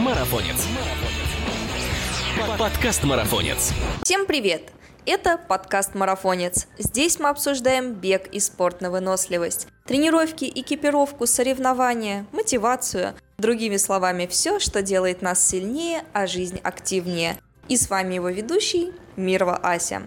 Марафонец. Подкаст Марафонец. Всем привет! Это подкаст «Марафонец». Здесь мы обсуждаем бег и спорт на выносливость, тренировки, экипировку, соревнования, мотивацию. Другими словами, все, что делает нас сильнее, а жизнь активнее. И с вами его ведущий Мирова Ася.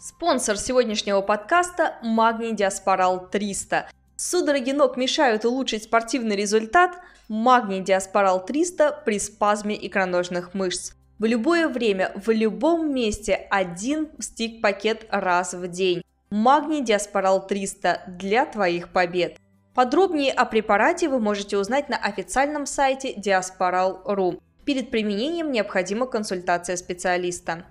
Спонсор сегодняшнего подкаста – Магний Диаспорал 300. Судороги ног мешают улучшить спортивный результат? Магний Диаспорал 300 при спазме икроножных мышц. В любое время, в любом месте один стик-пакет раз в день. Магний Диаспорал 300 для твоих побед. Подробнее о препарате вы можете узнать на официальном сайте diasporal.ru. Перед применением необходима консультация специалиста.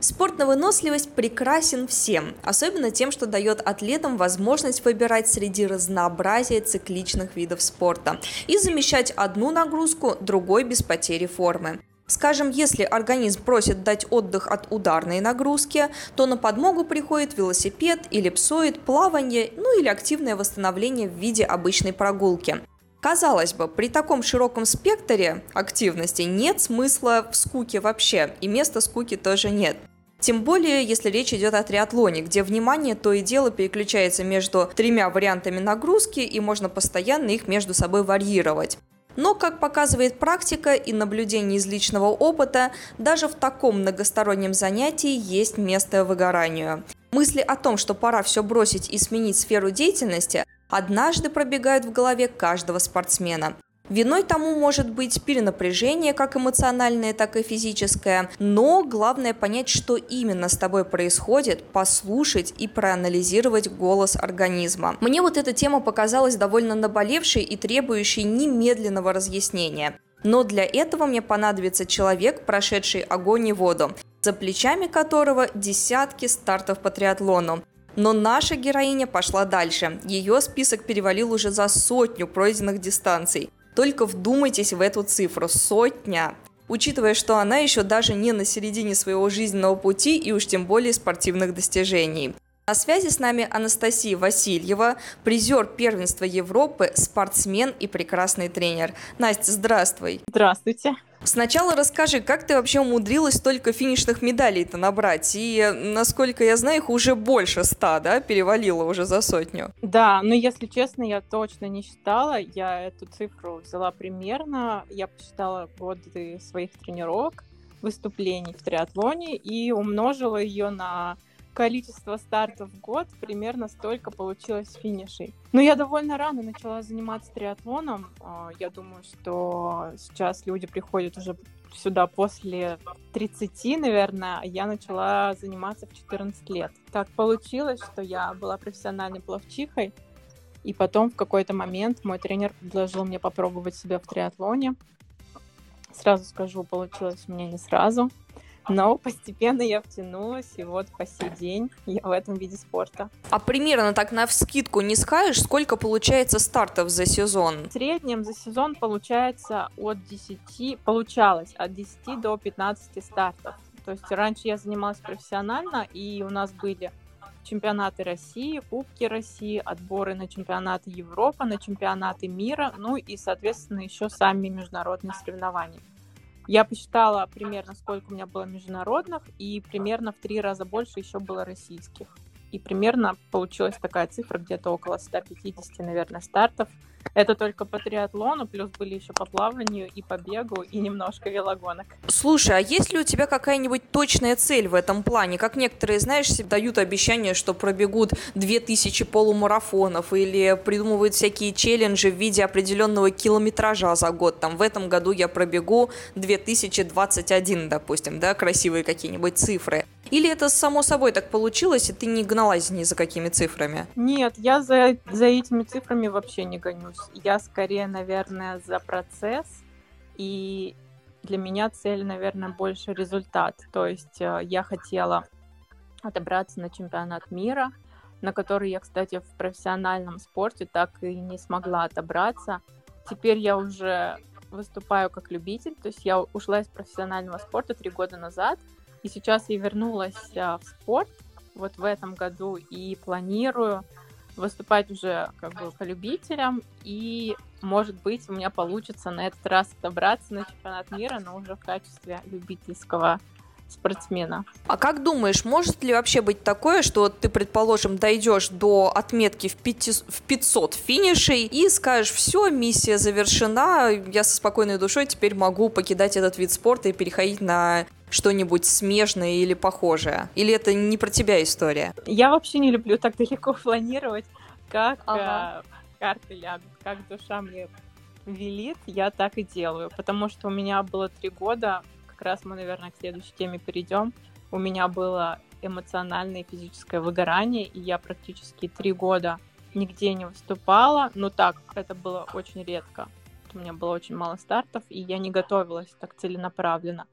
Спорт на выносливость прекрасен всем, особенно тем, что дает атлетам возможность выбирать среди разнообразия цикличных видов спорта и замещать одну нагрузку другой без потери формы. Скажем, если организм просит дать отдых от ударной нагрузки, то на подмогу приходит велосипед, эллипсоид, плавание, ну или активное восстановление в виде обычной прогулки. Казалось бы, при таком широком спектре активности нет смысла в скуке вообще, и места скуки тоже нет. Тем более, если речь идет о триатлоне, где внимание то и дело переключается между тремя вариантами нагрузки, и можно постоянно их между собой варьировать. Но, как показывает практика и наблюдение из личного опыта, даже в таком многостороннем занятии есть место выгоранию. Мысли о том, что пора все бросить и сменить сферу деятельности, однажды пробегают в голове каждого спортсмена. Виной тому может быть перенапряжение, как эмоциональное, так и физическое, но главное понять, что именно с тобой происходит, послушать и проанализировать голос организма. Мне вот эта тема показалась довольно наболевшей и требующей немедленного разъяснения. Но для этого мне понадобится человек, прошедший огонь и воду, за плечами которого десятки стартов по триатлону. Но наша героиня пошла дальше. Ее список перевалил уже за сотню пройденных дистанций. Только вдумайтесь в эту цифру – сотня. Учитывая, что она еще даже не на середине своего жизненного пути и уж тем более спортивных достижений. На связи с нами Анастасия Васильева, призер первенства Европы, спортсмен и прекрасный тренер. Настя, здравствуй. Здравствуйте. Сначала расскажи, как ты вообще умудрилась столько финишных медалей-то набрать? И, насколько я знаю, их уже больше ста, да, перевалило уже за сотню. Да, но если честно, я точно не считала. Я эту цифру взяла примерно. Я посчитала годы своих тренировок, выступлений в триатлоне и умножила ее на количество стартов в год, примерно столько получилось финишей. Но я довольно рано начала заниматься триатлоном. А, я думаю, что сейчас люди приходят уже сюда после 30, наверное, я начала заниматься в 14 лет. Так получилось, что я была профессиональной пловчихой, и потом в какой-то момент мой тренер предложил мне попробовать себя в триатлоне. Сразу скажу, получилось у меня не сразу. Но постепенно я втянулась, и вот по сей день я в этом виде спорта. А примерно так на вскидку не скажешь, сколько получается стартов за сезон? В среднем за сезон получается от 10, получалось от 10 до 15 стартов. То есть раньше я занималась профессионально, и у нас были чемпионаты России, Кубки России, отборы на чемпионаты Европы, на чемпионаты мира, ну и, соответственно, еще сами международные соревнования. Я посчитала примерно, сколько у меня было международных, и примерно в три раза больше еще было российских. И примерно получилась такая цифра, где-то около 150, наверное, стартов – это только по триатлону, плюс были еще по плаванию и по бегу, и немножко велогонок. Слушай, а есть ли у тебя какая-нибудь точная цель в этом плане? Как некоторые, знаешь, дают обещание, что пробегут 2000 полумарафонов или придумывают всякие челленджи в виде определенного километража за год. Там в этом году я пробегу 2021, допустим, да, красивые какие-нибудь цифры. Или это само собой так получилось, и ты не гналась ни за какими цифрами? Нет, я за, за этими цифрами вообще не гонюсь. Я скорее, наверное, за процесс, и для меня цель, наверное, больше результат. То есть э, я хотела отобраться на чемпионат мира, на который я, кстати, в профессиональном спорте так и не смогла отобраться. Теперь я уже выступаю как любитель, то есть я ушла из профессионального спорта три года назад – и сейчас я вернулась а, в спорт вот в этом году и планирую выступать уже как бы по любителям, и, может быть, у меня получится на этот раз отобраться на чемпионат мира, но уже в качестве любительского спортсмена. А как думаешь, может ли вообще быть такое, что ты, предположим, дойдешь до отметки в 500 финишей и скажешь, все, миссия завершена, я со спокойной душой теперь могу покидать этот вид спорта и переходить на что-нибудь смежное или похожее? Или это не про тебя история? Я вообще не люблю так далеко планировать, как ага. э, карты лягут, как душа мне велит, я так и делаю. Потому что у меня было три года как раз мы, наверное, к следующей теме перейдем. У меня было эмоциональное и физическое выгорание, и я практически три года нигде не выступала. Но так, это было очень редко. У меня было очень мало стартов, и я не готовилась так целенаправленно.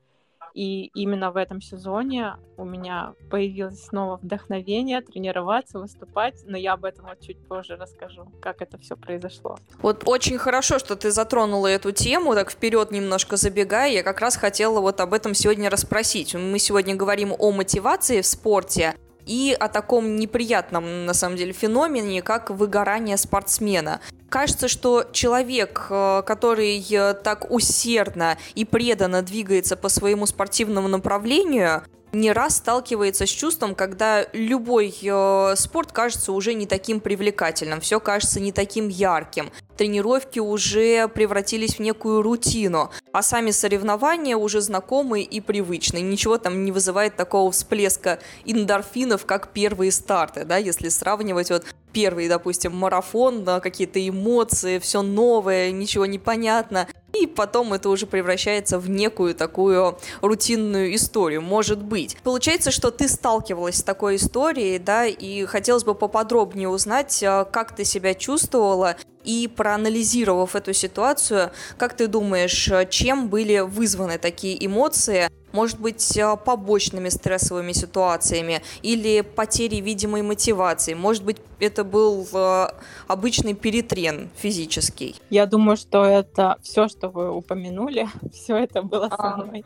И именно в этом сезоне у меня появилось снова вдохновение тренироваться, выступать, но я об этом вот чуть позже расскажу, как это все произошло. Вот очень хорошо, что ты затронула эту тему, так вперед немножко забегая, я как раз хотела вот об этом сегодня расспросить. Мы сегодня говорим о мотивации в спорте, и о таком неприятном, на самом деле, феномене, как выгорание спортсмена. Кажется, что человек, э, который э, так усердно и преданно двигается по своему спортивному направлению, не раз сталкивается с чувством, когда любой э, спорт кажется уже не таким привлекательным, все кажется не таким ярким. Тренировки уже превратились в некую рутину, а сами соревнования уже знакомые и привычные. Ничего там не вызывает такого всплеска эндорфинов, как первые старты, да, если сравнивать вот первый, допустим, марафон, да, какие-то эмоции, все новое, ничего не понятно. И потом это уже превращается в некую такую рутинную историю, может быть. Получается, что ты сталкивалась с такой историей, да, и хотелось бы поподробнее узнать, а, как ты себя чувствовала, и проанализировав эту ситуацию, как ты думаешь, чем были вызваны такие эмоции? Может быть, а, побочными стрессовыми ситуациями или потерей видимой мотивации? Может быть, это был а, обычный перетрен физический? Я думаю, что это все, что вы упомянули, все это было со мной.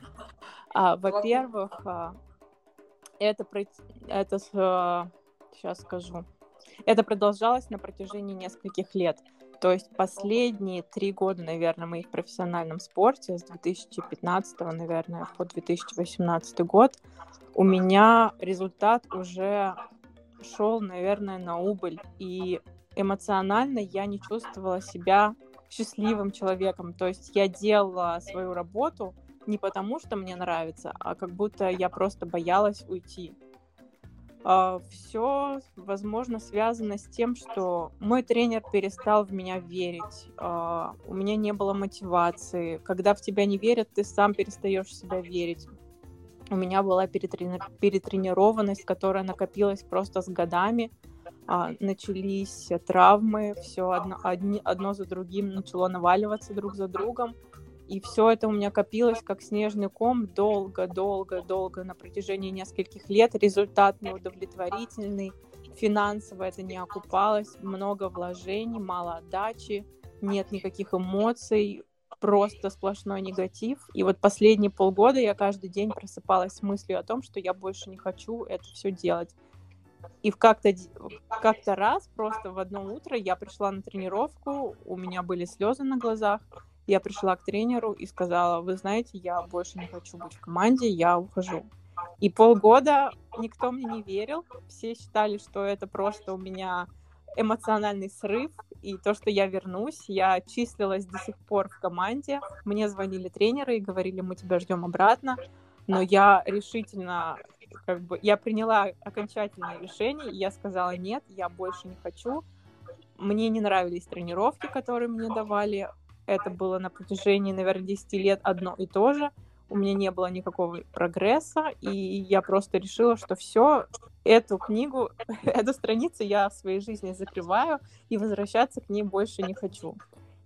А, во-первых, а, это, это, сейчас скажу, это продолжалось на протяжении нескольких лет. То есть последние три года, наверное, моих в профессиональном спорте, с 2015, наверное, по 2018 год, у меня результат уже шел, наверное, на убыль. И эмоционально я не чувствовала себя счастливым человеком. То есть я делала свою работу не потому, что мне нравится, а как будто я просто боялась уйти. Uh, все, возможно, связано с тем, что мой тренер перестал в меня верить. Uh, у меня не было мотивации. Когда в тебя не верят, ты сам перестаешь в себя верить. У меня была перетрени... перетренированность, которая накопилась просто с годами. Uh, начались травмы, все одно, одни, одно за другим начало наваливаться друг за другом. И все это у меня копилось как снежный ком долго, долго, долго на протяжении нескольких лет. Результат неудовлетворительный, финансово это не окупалось, много вложений, мало отдачи, нет никаких эмоций, просто сплошной негатив. И вот последние полгода я каждый день просыпалась с мыслью о том, что я больше не хочу это все делать. И в как-то как раз просто в одно утро я пришла на тренировку, у меня были слезы на глазах, я пришла к тренеру и сказала, вы знаете, я больше не хочу быть в команде, я ухожу. И полгода никто мне не верил, все считали, что это просто у меня эмоциональный срыв, и то, что я вернусь, я числилась до сих пор в команде, мне звонили тренеры и говорили, мы тебя ждем обратно, но я решительно, как бы, я приняла окончательное решение, и я сказала, нет, я больше не хочу, мне не нравились тренировки, которые мне давали, это было на протяжении, наверное, 10 лет одно и то же. У меня не было никакого прогресса, и я просто решила, что все, эту книгу, эту страницу я в своей жизни закрываю, и возвращаться к ней больше не хочу.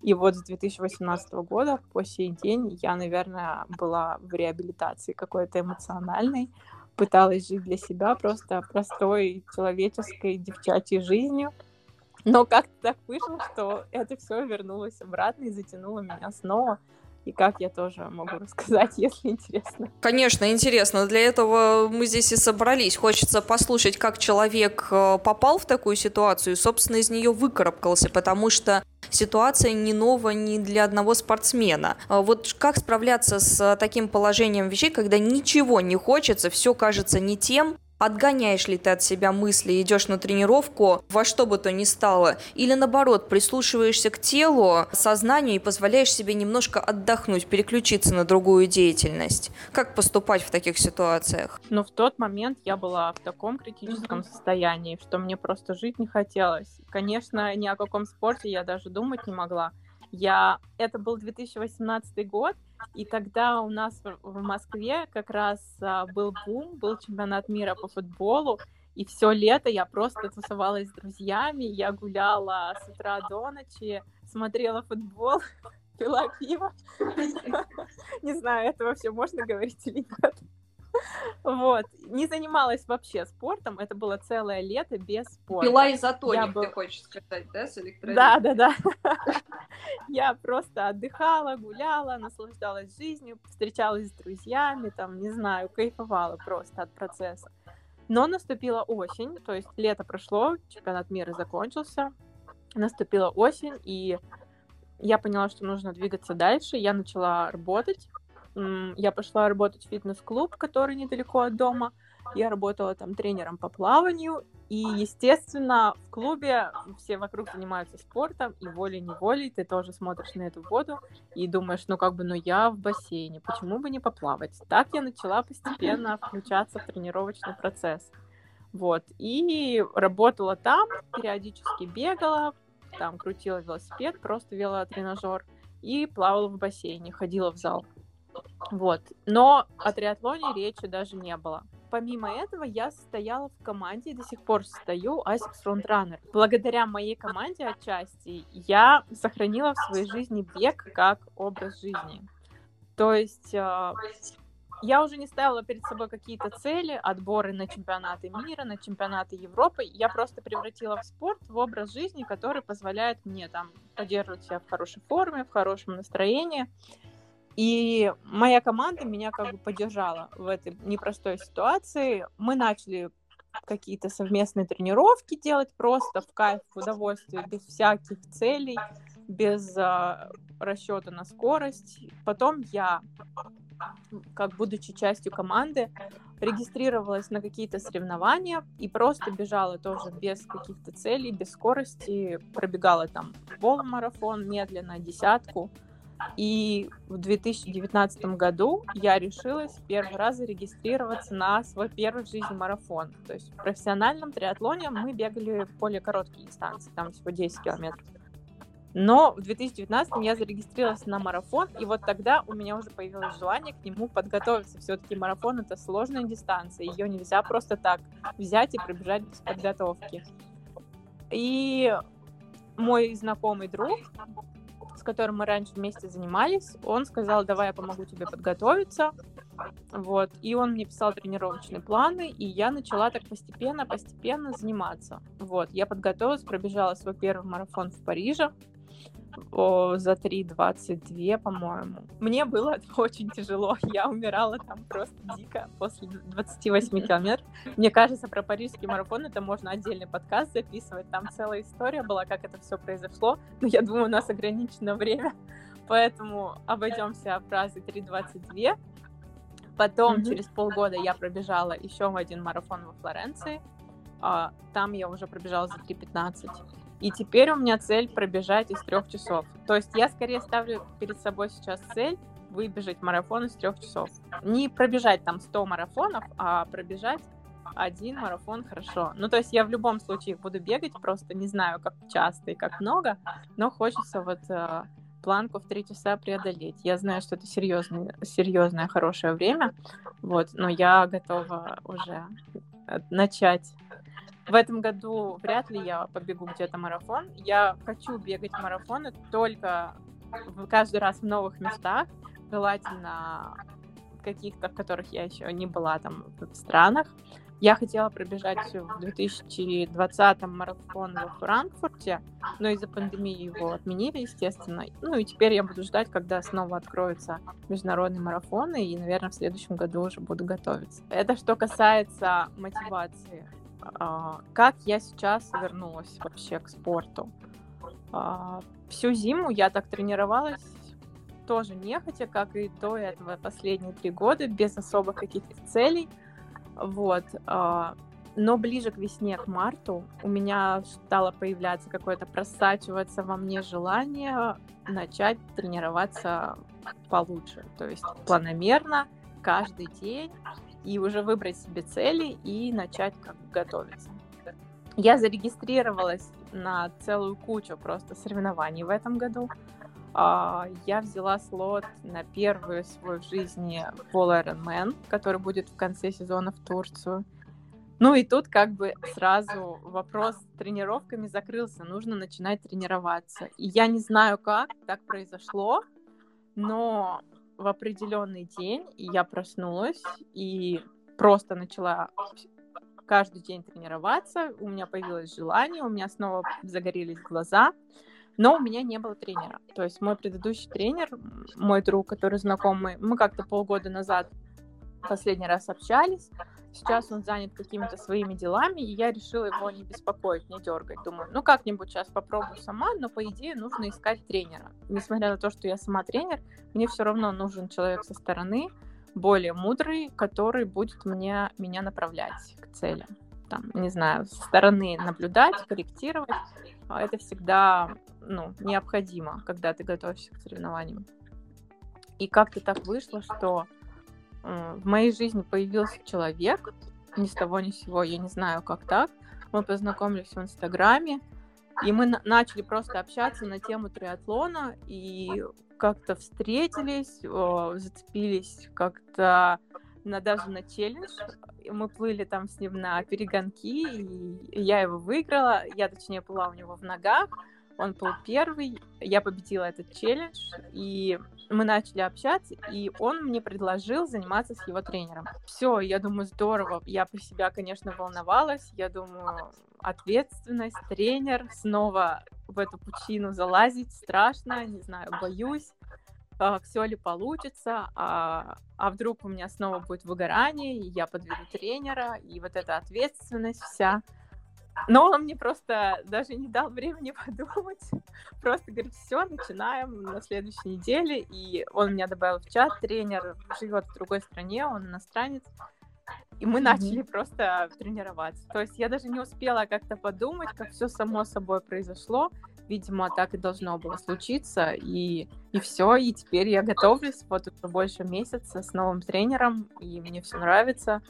И вот с 2018 года по сей день я, наверное, была в реабилитации какой-то эмоциональной, пыталась жить для себя просто простой человеческой девчачьей жизнью, но как-то так вышло, что это все вернулось обратно и затянуло меня снова. и как я тоже могу рассказать, если интересно. Конечно, интересно. Для этого мы здесь и собрались. Хочется послушать, как человек э, попал в такую ситуацию и, собственно, из нее выкарабкался, потому что ситуация не новая ни для одного спортсмена. А вот как справляться с таким положением вещей, когда ничего не хочется, все кажется не тем, Отгоняешь ли ты от себя мысли, идешь на тренировку во что бы то ни стало, или наоборот, прислушиваешься к телу, сознанию и позволяешь себе немножко отдохнуть, переключиться на другую деятельность? Как поступать в таких ситуациях? Ну, в тот момент я была в таком критическом состоянии, что мне просто жить не хотелось. Конечно, ни о каком спорте я даже думать не могла. Я... Это был 2018 год, и тогда у нас в Москве как раз а, был бум, был чемпионат мира по футболу, и все лето я просто тусовалась с друзьями, я гуляла с утра до ночи, смотрела футбол, пила пиво. Не знаю, это вообще можно говорить или нет. Вот. Не занималась вообще спортом. Это было целое лето без спорта. Пила изотоник, был... ты хочешь сказать, да, с Да, да, да. Я просто отдыхала, гуляла, наслаждалась жизнью, встречалась с друзьями, там, не знаю, кайфовала просто от процесса. Но наступила осень, то есть лето прошло, чемпионат мира закончился, наступила осень, и я поняла, что нужно двигаться дальше. Я начала работать, я пошла работать в фитнес-клуб, который недалеко от дома. Я работала там тренером по плаванию. И, естественно, в клубе все вокруг занимаются спортом, и волей-неволей ты тоже смотришь на эту воду и думаешь, ну как бы, ну я в бассейне, почему бы не поплавать? Так я начала постепенно включаться в тренировочный процесс. Вот, и работала там, периодически бегала, там крутила велосипед, просто велотренажер, и плавала в бассейне, ходила в зал. Вот. Но о триатлоне речи даже не было. Помимо этого, я состояла в команде и до сих пор стою ASICS Frontrunner. Благодаря моей команде отчасти я сохранила в своей жизни бег как образ жизни. То есть э, я уже не ставила перед собой какие-то цели, отборы на чемпионаты мира, на чемпионаты Европы. Я просто превратила в спорт в образ жизни, который позволяет мне там поддерживать себя в хорошей форме, в хорошем настроении. И моя команда меня как бы поддержала в этой непростой ситуации. Мы начали какие-то совместные тренировки делать просто в кайф, в удовольствие, без всяких целей, без а, расчета на скорость. Потом я, как будучи частью команды, регистрировалась на какие-то соревнования и просто бежала тоже без каких-то целей, без скорости, пробегала там полумарафон медленно, десятку. И в 2019 году я решилась первый раз зарегистрироваться на свой первый в жизни марафон. То есть в профессиональном триатлоне мы бегали более короткие дистанции, там всего 10 километров. Но в 2019 я зарегистрировалась на марафон, и вот тогда у меня уже появилось желание к нему подготовиться. Все-таки марафон это сложная дистанция, ее нельзя просто так взять и пробежать без подготовки. И мой знакомый друг с которым мы раньше вместе занимались, он сказал, давай я помогу тебе подготовиться. Вот. И он мне писал тренировочные планы, и я начала так постепенно-постепенно заниматься. Вот. Я подготовилась, пробежала свой первый марафон в Париже о, за 3.22, по-моему. Мне было очень тяжело. Я умирала там просто дико после 28 километров. Мне кажется, про парижский марафон это можно отдельный подкаст записывать. Там целая история была, как это все произошло. Но я думаю, у нас ограничено время. Поэтому обойдемся фразой 3.22. Потом, mm-hmm. через полгода, я пробежала еще один марафон во Флоренции. А, там я уже пробежала за 3.15. И теперь у меня цель пробежать из трех часов. То есть я скорее ставлю перед собой сейчас цель выбежать марафон из трех часов. Не пробежать там 100 марафонов, а пробежать один марафон хорошо. Ну, то есть я в любом случае буду бегать, просто не знаю, как часто и как много, но хочется вот э, планку в три часа преодолеть. Я знаю, что это серьезное, серьезное, хорошее время, вот, но я готова уже э, начать в этом году вряд ли я побегу где-то марафон. Я хочу бегать марафоны только каждый раз в новых местах, желательно каких-то, в которых я еще не была там в странах. Я хотела пробежать в 2020 марафон во Франкфурте, но из-за пандемии его отменили, естественно. Ну и теперь я буду ждать, когда снова откроются международные марафоны, и, наверное, в следующем году уже буду готовиться. Это что касается мотивации. А, как я сейчас вернулась вообще к спорту? А, всю зиму я так тренировалась тоже нехотя, как и до этого последние три года, без особых каких-то целей. Вот. А, но ближе к весне, к марту, у меня стало появляться какое-то просачиваться во мне желание начать тренироваться получше. То есть планомерно, каждый день, и уже выбрать себе цели и начать как готовиться. Я зарегистрировалась на целую кучу просто соревнований в этом году. А, я взяла слот на первую свой в жизни Polo Ironman, который будет в конце сезона в Турцию. Ну и тут как бы сразу вопрос с тренировками закрылся, нужно начинать тренироваться. И я не знаю, как так произошло, но в определенный день я проснулась и просто начала каждый день тренироваться, у меня появилось желание, у меня снова загорелись глаза, но у меня не было тренера. То есть мой предыдущий тренер, мой друг, который знакомый, мы как-то полгода назад последний раз общались. Сейчас он занят какими-то своими делами, и я решила его не беспокоить, не дергать. Думаю, ну как-нибудь сейчас попробую сама, но по идее нужно искать тренера. Несмотря на то, что я сама тренер, мне все равно нужен человек со стороны, более мудрый, который будет мне, меня направлять к цели. Там, не знаю, со стороны наблюдать, корректировать. А это всегда ну, необходимо, когда ты готовишься к соревнованиям. И как-то так вышло, что в моей жизни появился человек, ни с того ни с сего, я не знаю, как так. Мы познакомились в Инстаграме, и мы на- начали просто общаться на тему триатлона, и как-то встретились, о, зацепились как-то на, даже на челлендж. Мы плыли там с ним на перегонки, и я его выиграла. Я, точнее, была у него в ногах. Он был первый, я победила этот челлендж, и мы начали общаться, и он мне предложил заниматься с его тренером. Все, я думаю, здорово. Я про себя, конечно, волновалась. Я думаю, ответственность, тренер, снова в эту пучину залазить страшно, не знаю, боюсь. А, все ли получится, а, а вдруг у меня снова будет выгорание, и я подведу тренера, и вот эта ответственность вся. Но он мне просто даже не дал времени подумать. Просто говорит, все, начинаем на следующей неделе. И он меня добавил в чат. Тренер живет в другой стране, он иностранец. И мы mm-hmm. начали просто тренироваться. То есть я даже не успела как-то подумать, как все само собой произошло. Видимо, так и должно было случиться. И, и все. И теперь я готовлюсь вот уже больше месяца с новым тренером. И мне все нравится.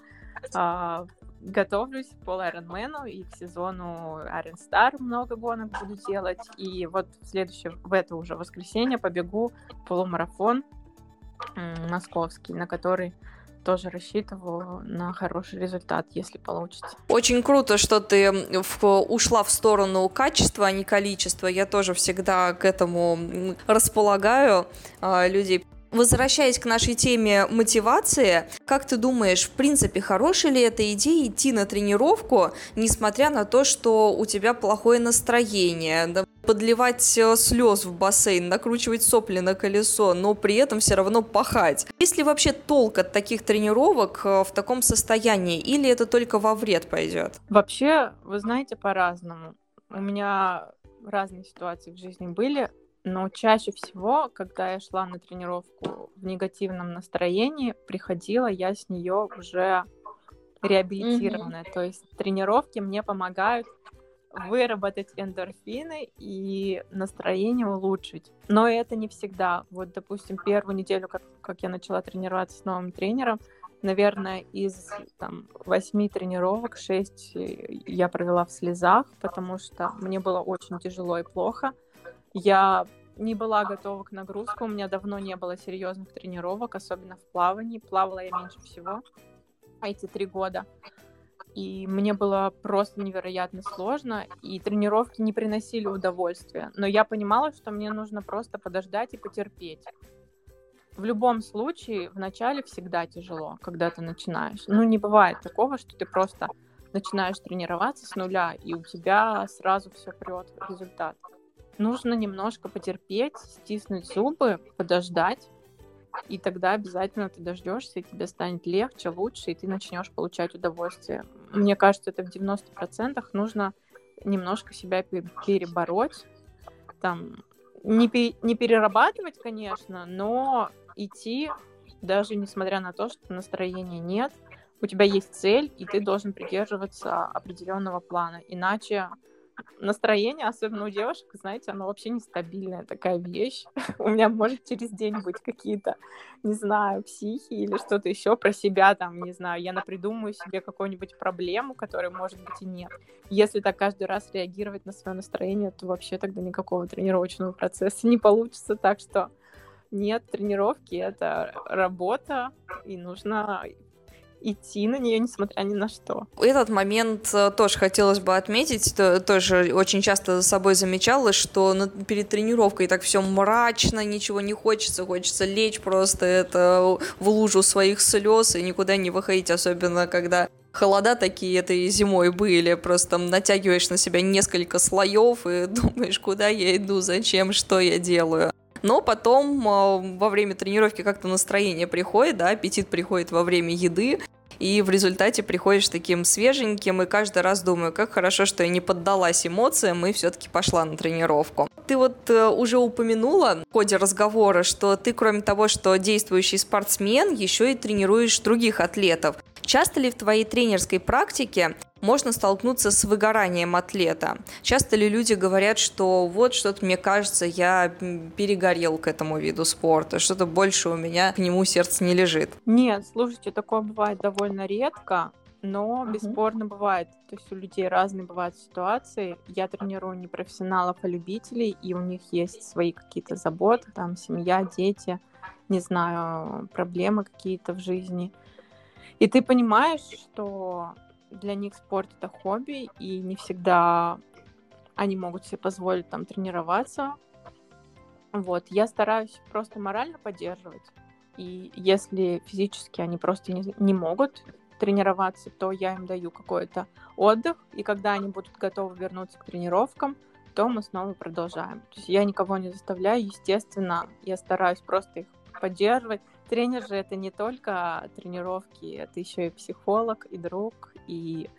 А, готовлюсь по Ironman и к сезону Iron Star много гонок буду делать. И вот в следующее, в это уже воскресенье побегу полумарафон московский, на который тоже рассчитываю на хороший результат, если получится. Очень круто, что ты в, ушла в сторону качества, а не количества. Я тоже всегда к этому располагаю э, людей. Возвращаясь к нашей теме мотивации, как ты думаешь, в принципе, хорошая ли эта идея идти на тренировку, несмотря на то, что у тебя плохое настроение, подливать э, слез в бассейн, накручивать сопли на колесо, но при этом все равно пахать? Есть ли вообще толк от таких тренировок э, в таком состоянии, или это только во вред пойдет? Вообще, вы знаете, по-разному. У меня разные ситуации в жизни были. Но чаще всего, когда я шла на тренировку в негативном настроении, приходила я с нее уже реабилитированная. Mm-hmm. То есть тренировки мне помогают выработать эндорфины и настроение улучшить. Но это не всегда. Вот, допустим, первую неделю, как, как я начала тренироваться с новым тренером, наверное, из там, восьми тренировок шесть я провела в слезах, потому что мне было очень тяжело и плохо. Я не была готова к нагрузкам, у меня давно не было серьезных тренировок, особенно в плавании. Плавала я меньше всего эти три года. И мне было просто невероятно сложно, и тренировки не приносили удовольствия. Но я понимала, что мне нужно просто подождать и потерпеть. в любом случае в начале всегда тяжело, когда ты начинаешь. Ну, не бывает такого, что ты просто начинаешь тренироваться с нуля, и у тебя сразу все прет результат. Нужно немножко потерпеть, стиснуть зубы, подождать, и тогда обязательно ты дождешься, и тебе станет легче, лучше, и ты начнешь получать удовольствие. Мне кажется, это в 90% нужно немножко себя перебороть, там, не, не перерабатывать, конечно, но идти, даже несмотря на то, что настроения нет, у тебя есть цель, и ты должен придерживаться определенного плана. Иначе настроение, особенно у девушек, знаете, оно вообще нестабильная такая вещь. у меня может через день быть какие-то, не знаю, психи или что-то еще про себя, там, не знаю, я напридумаю себе какую-нибудь проблему, которой, может быть, и нет. Если так каждый раз реагировать на свое настроение, то вообще тогда никакого тренировочного процесса не получится. Так что нет, тренировки — это работа, и нужно идти на нее, несмотря ни на что. Этот момент э, тоже хотелось бы отметить, тоже очень часто за собой замечала, что перед тренировкой так все мрачно, ничего не хочется, хочется лечь просто это в лужу своих слез и никуда не выходить, особенно когда холода такие это и зимой были, просто натягиваешь на себя несколько слоев и думаешь, куда я иду, зачем, что я делаю. Но потом э, во время тренировки как-то настроение приходит, да, аппетит приходит во время еды, и в результате приходишь таким свеженьким, и каждый раз думаю, как хорошо, что я не поддалась эмоциям и все-таки пошла на тренировку. Ты вот э, уже упомянула в ходе разговора, что ты, кроме того, что действующий спортсмен, еще и тренируешь других атлетов. Часто ли в твоей тренерской практике можно столкнуться с выгоранием атлета? Часто ли люди говорят, что вот что-то мне кажется, я перегорел к этому виду спорта, что-то больше у меня к нему сердце не лежит? Нет, слушайте, такое бывает довольно редко. Но бесспорно бывает. То есть у людей разные бывают ситуации. Я тренирую не профессионалов, а любителей, и у них есть свои какие-то заботы, там семья, дети, не знаю, проблемы какие-то в жизни. И ты понимаешь, что для них спорт это хобби, и не всегда они могут себе позволить там тренироваться. Вот, я стараюсь просто морально поддерживать. И если физически они просто не, не могут тренироваться, то я им даю какой-то отдых, и когда они будут готовы вернуться к тренировкам, то мы снова продолжаем. То есть я никого не заставляю, естественно, я стараюсь просто их поддерживать. Тренер же это не только тренировки, это еще и психолог, и друг, и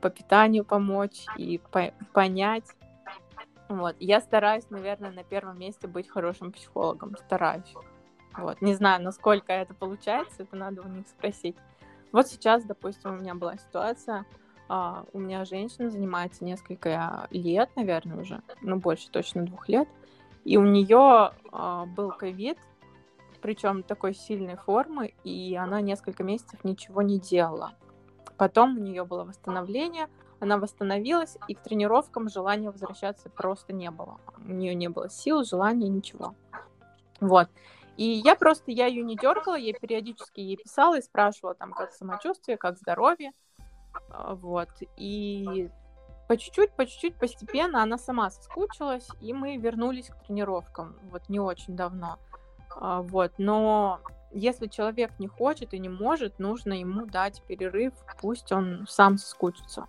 по питанию помочь, и по понять. Вот. Я стараюсь, наверное, на первом месте быть хорошим психологом. Стараюсь. Вот. Не знаю, насколько это получается, это надо у них спросить. Вот сейчас, допустим, у меня была ситуация, Uh, у меня женщина занимается несколько лет, наверное, уже, ну, больше точно двух лет, и у нее uh, был ковид, причем такой сильной формы, и она несколько месяцев ничего не делала. Потом у нее было восстановление, она восстановилась, и к тренировкам желания возвращаться просто не было. У нее не было сил, желания, ничего. Вот. И я просто, я ее не дергала, я периодически ей писала и спрашивала там, как самочувствие, как здоровье. А, вот. И по чуть-чуть, по чуть-чуть, постепенно она сама соскучилась, и мы вернулись к тренировкам. Вот не очень давно. А, вот, но если человек не хочет и не может, нужно ему дать перерыв, пусть он сам соскучится.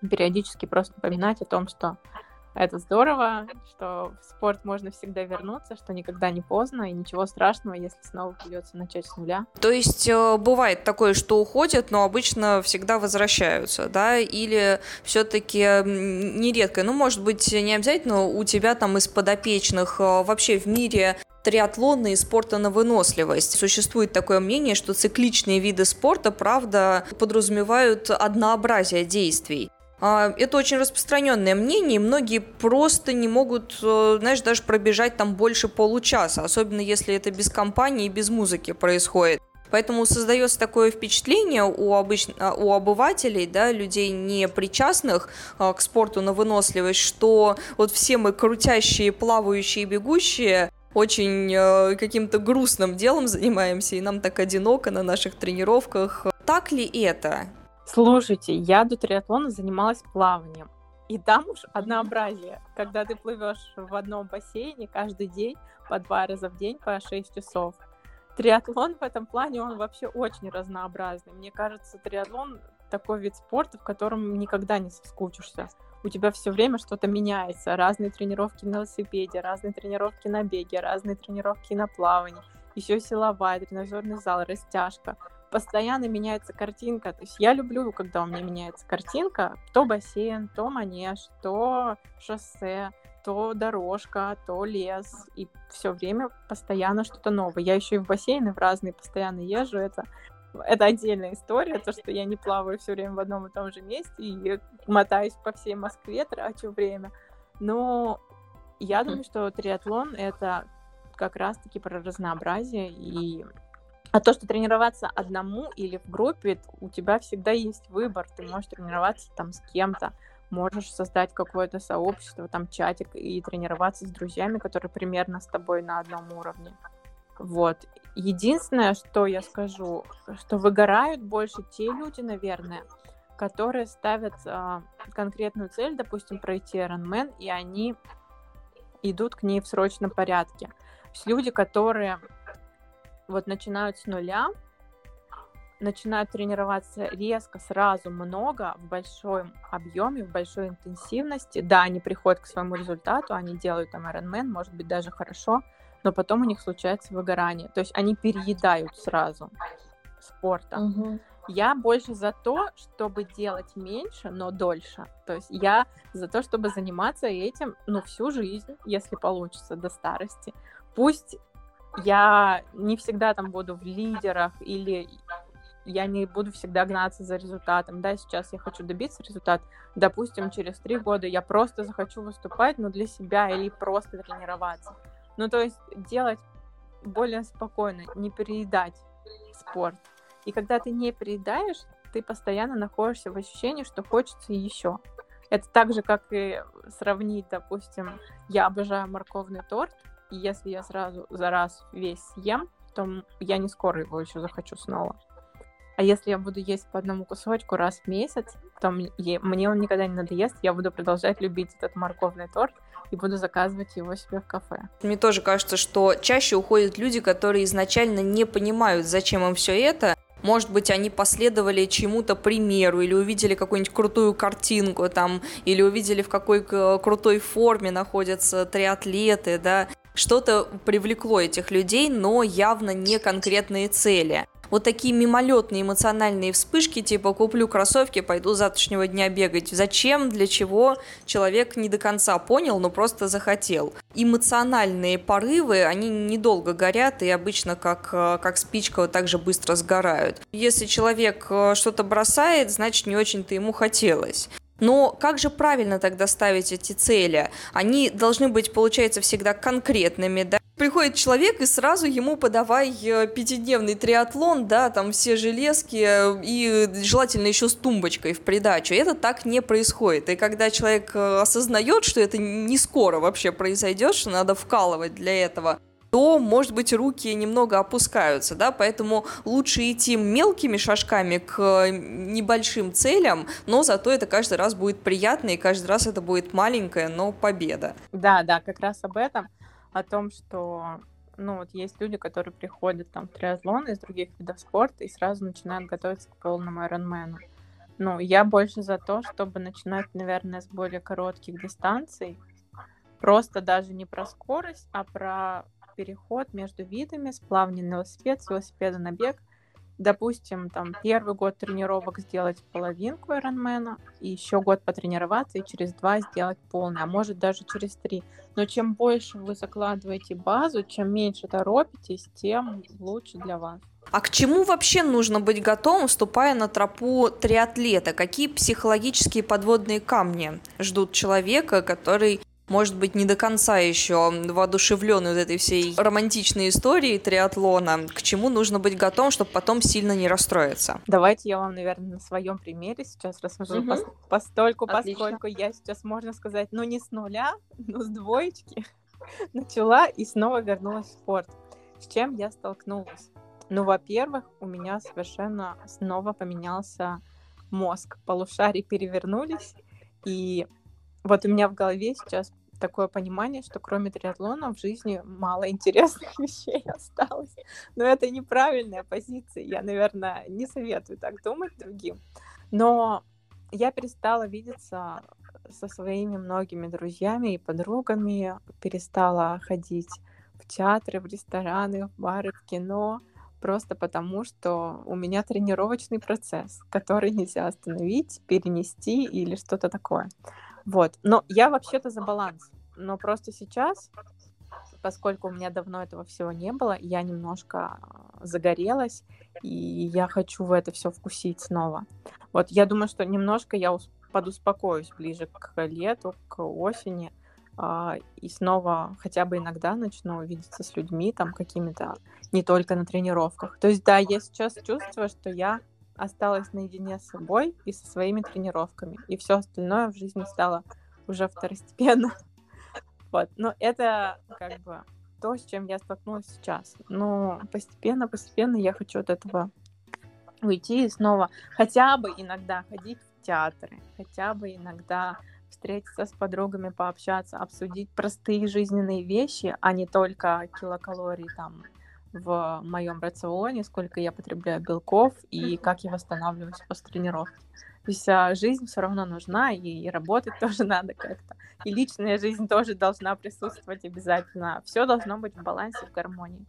Периодически просто напоминать о том, что это здорово, что в спорт можно всегда вернуться, что никогда не поздно, и ничего страшного, если снова придется начать с нуля. То есть э, бывает такое, что уходят, но обычно всегда возвращаются, да? Или все-таки нередко, ну, может быть, не обязательно у тебя там из подопечных э, вообще в мире триатлона и спорта на выносливость. Существует такое мнение, что цикличные виды спорта, правда, подразумевают однообразие действий. А, это очень распространенное мнение, и многие просто не могут, э, знаешь, даже пробежать там больше получаса, особенно если это без компании и без музыки происходит. Поэтому создается такое впечатление у, обыч... А, у обывателей, да, людей не причастных а, к спорту на выносливость, что вот все мы крутящие, плавающие, бегущие, очень э, каким-то грустным делом занимаемся, и нам так одиноко на наших тренировках. Так ли это? Слушайте, я до триатлона занималась плаванием. И там уж однообразие, когда ты плывешь в одном бассейне каждый день по два раза в день по 6 часов. Триатлон в этом плане, он вообще очень разнообразный. Мне кажется, триатлон такой вид спорта, в котором никогда не соскучишься. У тебя все время что-то меняется. Разные тренировки на велосипеде, разные тренировки на беге, разные тренировки на плавании. Еще силовая, тренажерный зал, растяжка. Постоянно меняется картинка. То есть я люблю, когда у меня меняется картинка. То бассейн, то манеж, то шоссе, то дорожка, то лес. И все время постоянно что-то новое. Я еще и в бассейны в разные постоянно езжу. Это это отдельная история, то, что я не плаваю все время в одном и том же месте и мотаюсь по всей Москве, трачу время. Но я думаю, что триатлон — это как раз-таки про разнообразие и а то, что тренироваться одному или в группе, у тебя всегда есть выбор. Ты можешь тренироваться там с кем-то, можешь создать какое-то сообщество, там чатик и тренироваться с друзьями, которые примерно с тобой на одном уровне. Вот. Единственное, что я скажу, что выгорают больше те люди, наверное, которые ставят э, конкретную цель, допустим, пройти Ironman, и они идут к ней в срочном порядке. То есть люди, которые вот начинают с нуля, начинают тренироваться резко, сразу много, в большом объеме, в большой интенсивности. Да, они приходят к своему результату, они делают там Ironman, может быть, даже хорошо, но потом у них случается выгорание. То есть они переедают сразу спортом. Угу. Я больше за то, чтобы делать меньше, но дольше. То есть я за то, чтобы заниматься этим, ну, всю жизнь, если получится, до старости. Пусть я не всегда там буду в лидерах или я не буду всегда гнаться за результатом. Да, сейчас я хочу добиться результата. Допустим, через три года я просто захочу выступать, но для себя или просто тренироваться. Ну, то есть делать более спокойно, не переедать спорт. И когда ты не переедаешь, ты постоянно находишься в ощущении, что хочется еще. Это так же, как и сравнить, допустим, я обожаю морковный торт, если я сразу за раз весь съем, то я не скоро его еще захочу снова. А если я буду есть по одному кусочку раз в месяц, то мне он никогда не надоест, я буду продолжать любить этот морковный торт и буду заказывать его себе в кафе. Мне тоже кажется, что чаще уходят люди, которые изначально не понимают, зачем им все это, может быть, они последовали чему-то примеру, или увидели какую-нибудь крутую картинку там, или увидели, в какой крутой форме находятся триатлеты, да, что-то привлекло этих людей, но явно не конкретные цели вот такие мимолетные эмоциональные вспышки, типа куплю кроссовки, пойду завтрашнего дня бегать. Зачем, для чего, человек не до конца понял, но просто захотел. Эмоциональные порывы, они недолго горят и обычно как, э, как спичка вот так же быстро сгорают. Если человек э, что-то бросает, значит не очень-то ему хотелось. Но как же правильно тогда ставить эти цели? Они должны быть, получается, всегда конкретными, да? Приходит человек и сразу ему подавай э, пятидневный триатлон, да, там все железки э, и желательно еще с тумбочкой в придачу. Это так не происходит. И когда человек э, осознает, что это не скоро вообще произойдет, что надо вкалывать для этого, то, может быть, руки немного опускаются, да, поэтому лучше идти мелкими шажками к небольшим целям, но зато это каждый раз будет приятно, и каждый раз это будет маленькая, но победа. Да, да, как раз об этом, о том, что ну, вот есть люди, которые приходят там в триатлон из других видов спорта и сразу начинают готовиться к полному айронмену. Ну, я больше за то, чтобы начинать, наверное, с более коротких дистанций, просто даже не про скорость, а про переход между видами с плавания на велосипед, с велосипеда на бег. Допустим, там первый год тренировок сделать половинку Ironman, и еще год потренироваться, и через два сделать полный, а может даже через три. Но чем больше вы закладываете базу, чем меньше торопитесь, тем лучше для вас. А к чему вообще нужно быть готовым, вступая на тропу триатлета? Какие психологические подводные камни ждут человека, который может быть, не до конца еще воодушевленный вот этой всей романтичной историей триатлона, к чему нужно быть готовым, чтобы потом сильно не расстроиться? Давайте я вам, наверное, на своем примере сейчас расскажу, угу. пос- постольку, Отлично. поскольку я сейчас, можно сказать, ну не с нуля, но с двоечки начала и снова вернулась в спорт. С чем я столкнулась? Ну, во-первых, у меня совершенно снова поменялся мозг. Полушарии перевернулись, и вот у меня в голове сейчас такое понимание, что кроме триатлона в жизни мало интересных вещей осталось. Но это неправильная позиция. Я, наверное, не советую так думать другим. Но я перестала видеться со своими многими друзьями и подругами, перестала ходить в театры, в рестораны, в бары, в кино, просто потому что у меня тренировочный процесс, который нельзя остановить, перенести или что-то такое. Вот. Но я вообще-то за баланс. Но просто сейчас, поскольку у меня давно этого всего не было, я немножко загорелась, и я хочу в это все вкусить снова. Вот я думаю, что немножко я подуспокоюсь ближе к лету, к осени, а, и снова хотя бы иногда начну видеться с людьми, там какими-то, не только на тренировках. То есть, да, я сейчас чувствую, что я осталась наедине с собой и со своими тренировками, и все остальное в жизни стало уже второстепенно. Вот, но это как бы то, с чем я столкнулась сейчас. Но постепенно, постепенно я хочу от этого уйти и снова хотя бы иногда ходить в театры, хотя бы иногда встретиться с подругами, пообщаться, обсудить простые жизненные вещи, а не только килокалорий там в моем рационе, сколько я потребляю белков и как я восстанавливаюсь после тренировки. То есть а, жизнь все равно нужна, и, и работать тоже надо как-то. И личная жизнь тоже должна присутствовать обязательно. Все должно быть в балансе, в гармонии.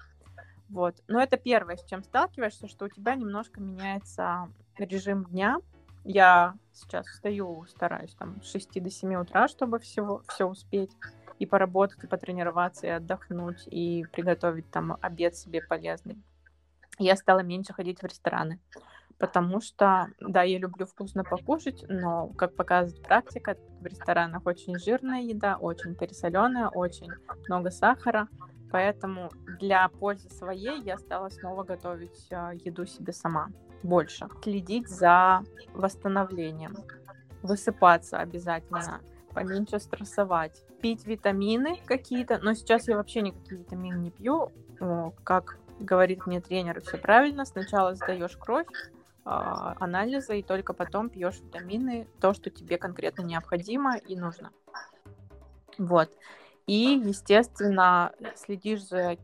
Вот. Но это первое, с чем сталкиваешься, что у тебя немножко меняется режим дня. Я сейчас встаю, стараюсь там с 6 до 7 утра, чтобы всего, все успеть и поработать, и потренироваться, и отдохнуть, и приготовить там обед себе полезный. Я стала меньше ходить в рестораны, потому что, да, я люблю вкусно покушать, но, как показывает практика, в ресторанах очень жирная еда, очень пересоленая, очень много сахара, поэтому для пользы своей я стала снова готовить э, еду себе сама больше. Следить за восстановлением, высыпаться обязательно, поменьше стрессовать, пить витамины какие-то, но сейчас я вообще никакие витамины не пью, как говорит мне тренер, все правильно, сначала сдаешь кровь, а, анализы, и только потом пьешь витамины, то, что тебе конкретно необходимо и нужно. Вот. И, естественно, следишь за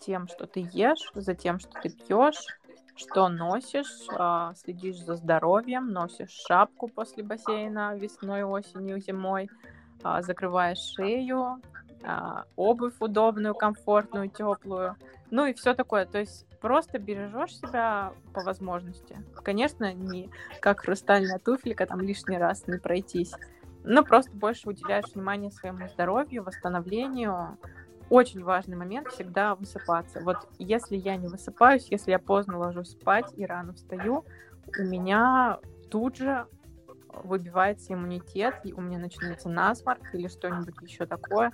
тем, что ты ешь, за тем, что ты пьешь, что носишь, а, следишь за здоровьем, носишь шапку после бассейна весной, осенью, зимой, а, закрываешь шею, а, обувь удобную, комфортную, теплую, ну и все такое. То есть просто бережешь себя по возможности. Конечно, не как хрустальная туфелька, там лишний раз не пройтись, но просто больше уделяешь внимание своему здоровью, восстановлению, очень важный момент всегда высыпаться. Вот если я не высыпаюсь, если я поздно ложусь спать и рано встаю, у меня тут же выбивается иммунитет, и у меня начинается насморк или что-нибудь еще такое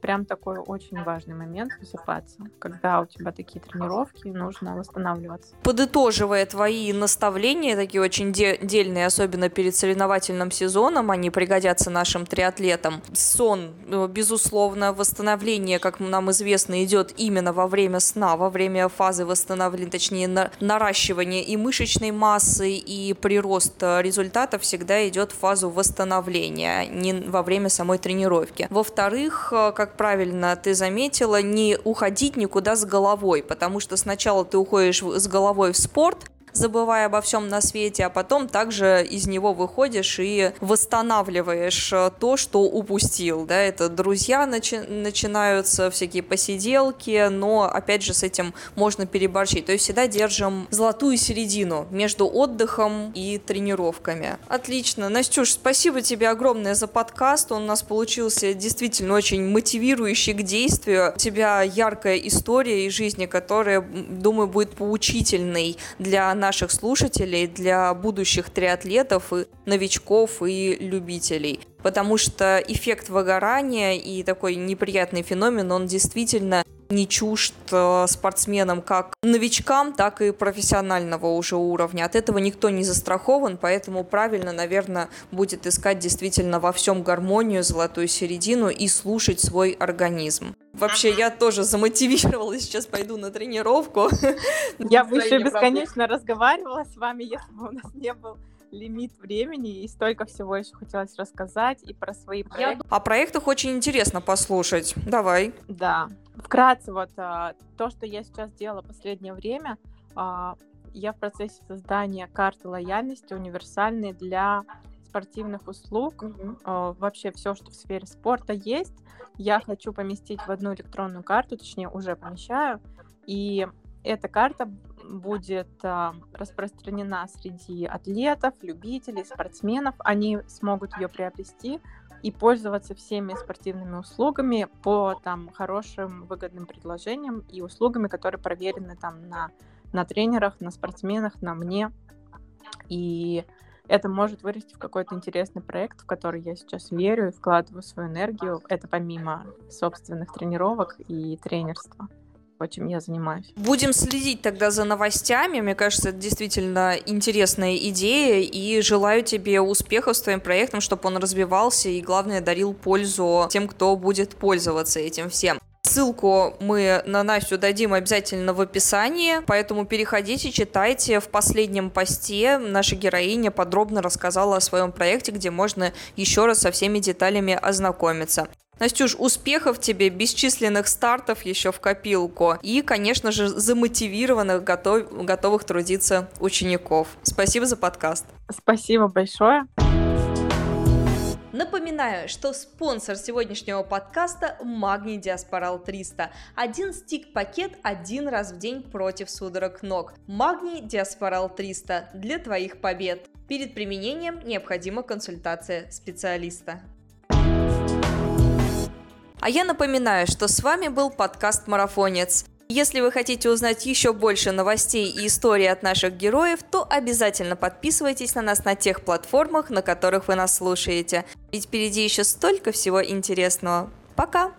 прям такой очень важный момент высыпаться, когда у тебя такие тренировки, нужно восстанавливаться. Подытоживая твои наставления, такие очень де- дельные, особенно перед соревновательным сезоном, они пригодятся нашим триатлетам. Сон, э, безусловно, восстановление, как нам известно, идет именно во время сна, во время фазы восстановления, точнее, на- наращивания и мышечной массы, и прирост результатов всегда идет в фазу восстановления, не во время самой тренировки. Во-вторых, во-вторых, э, как правильно ты заметила, не уходить никуда с головой, потому что сначала ты уходишь с головой в спорт, забывая обо всем на свете, а потом также из него выходишь и восстанавливаешь э, то, что упустил, да, это друзья начи- начинаются, всякие посиделки, но, опять же, с этим можно переборщить, то есть всегда держим золотую середину между отдыхом и тренировками. Отлично, Настюш, спасибо тебе огромное за подкаст, он у нас получился действительно очень мотивирующий к действию, у тебя яркая история из жизни, которая, думаю, будет поучительной для наших слушателей, для будущих триатлетов, и новичков и любителей. Потому что эффект выгорания и такой неприятный феномен, он действительно не чужд э, спортсменам как новичкам, так и профессионального уже уровня. От этого никто не застрахован, поэтому правильно, наверное, будет искать действительно во всем гармонию, золотую середину и слушать свой организм. Вообще, я тоже замотивировалась, сейчас пойду на тренировку. Я бы еще бесконечно разговаривала с вами, если бы у нас не был лимит времени, и столько всего еще хотелось рассказать и про свои проекты. О проектах очень интересно послушать. Давай. Да. Вкратце, вот а, то, что я сейчас делала последнее время, а, я в процессе создания карты лояльности универсальной для спортивных услуг, Мгм. э, вообще все, что в сфере спорта есть, я хочу поместить в одну электронную карту, точнее уже помещаю, и эта карта будет а, распространена среди атлетов, любителей, спортсменов. Они смогут ее приобрести и пользоваться всеми спортивными услугами по там хорошим выгодным предложениям и услугами, которые проверены там на, на тренерах, на спортсменах, на мне. И это может вырасти в какой-то интересный проект, в который я сейчас верю и вкладываю свою энергию. Это помимо собственных тренировок и тренерства, чем я занимаюсь. Будем следить тогда за новостями. Мне кажется, это действительно интересная идея. И желаю тебе успехов с твоим проектом, чтобы он развивался и, главное, дарил пользу тем, кто будет пользоваться этим всем. Ссылку мы на Настю дадим обязательно в описании, поэтому переходите, читайте. В последнем посте наша героиня подробно рассказала о своем проекте, где можно еще раз со всеми деталями ознакомиться. Настюш, успехов тебе, бесчисленных стартов еще в копилку и, конечно же, замотивированных, готов, готовых трудиться учеников. Спасибо за подкаст. Спасибо большое. Напоминаю, что спонсор сегодняшнего подкаста – Магний Диаспорал 300. Один стик-пакет один раз в день против судорог ног. Магний Диаспорал 300 для твоих побед. Перед применением необходима консультация специалиста. А я напоминаю, что с вами был подкаст «Марафонец». Если вы хотите узнать еще больше новостей и историй от наших героев, то обязательно подписывайтесь на нас на тех платформах, на которых вы нас слушаете. Ведь впереди еще столько всего интересного. Пока!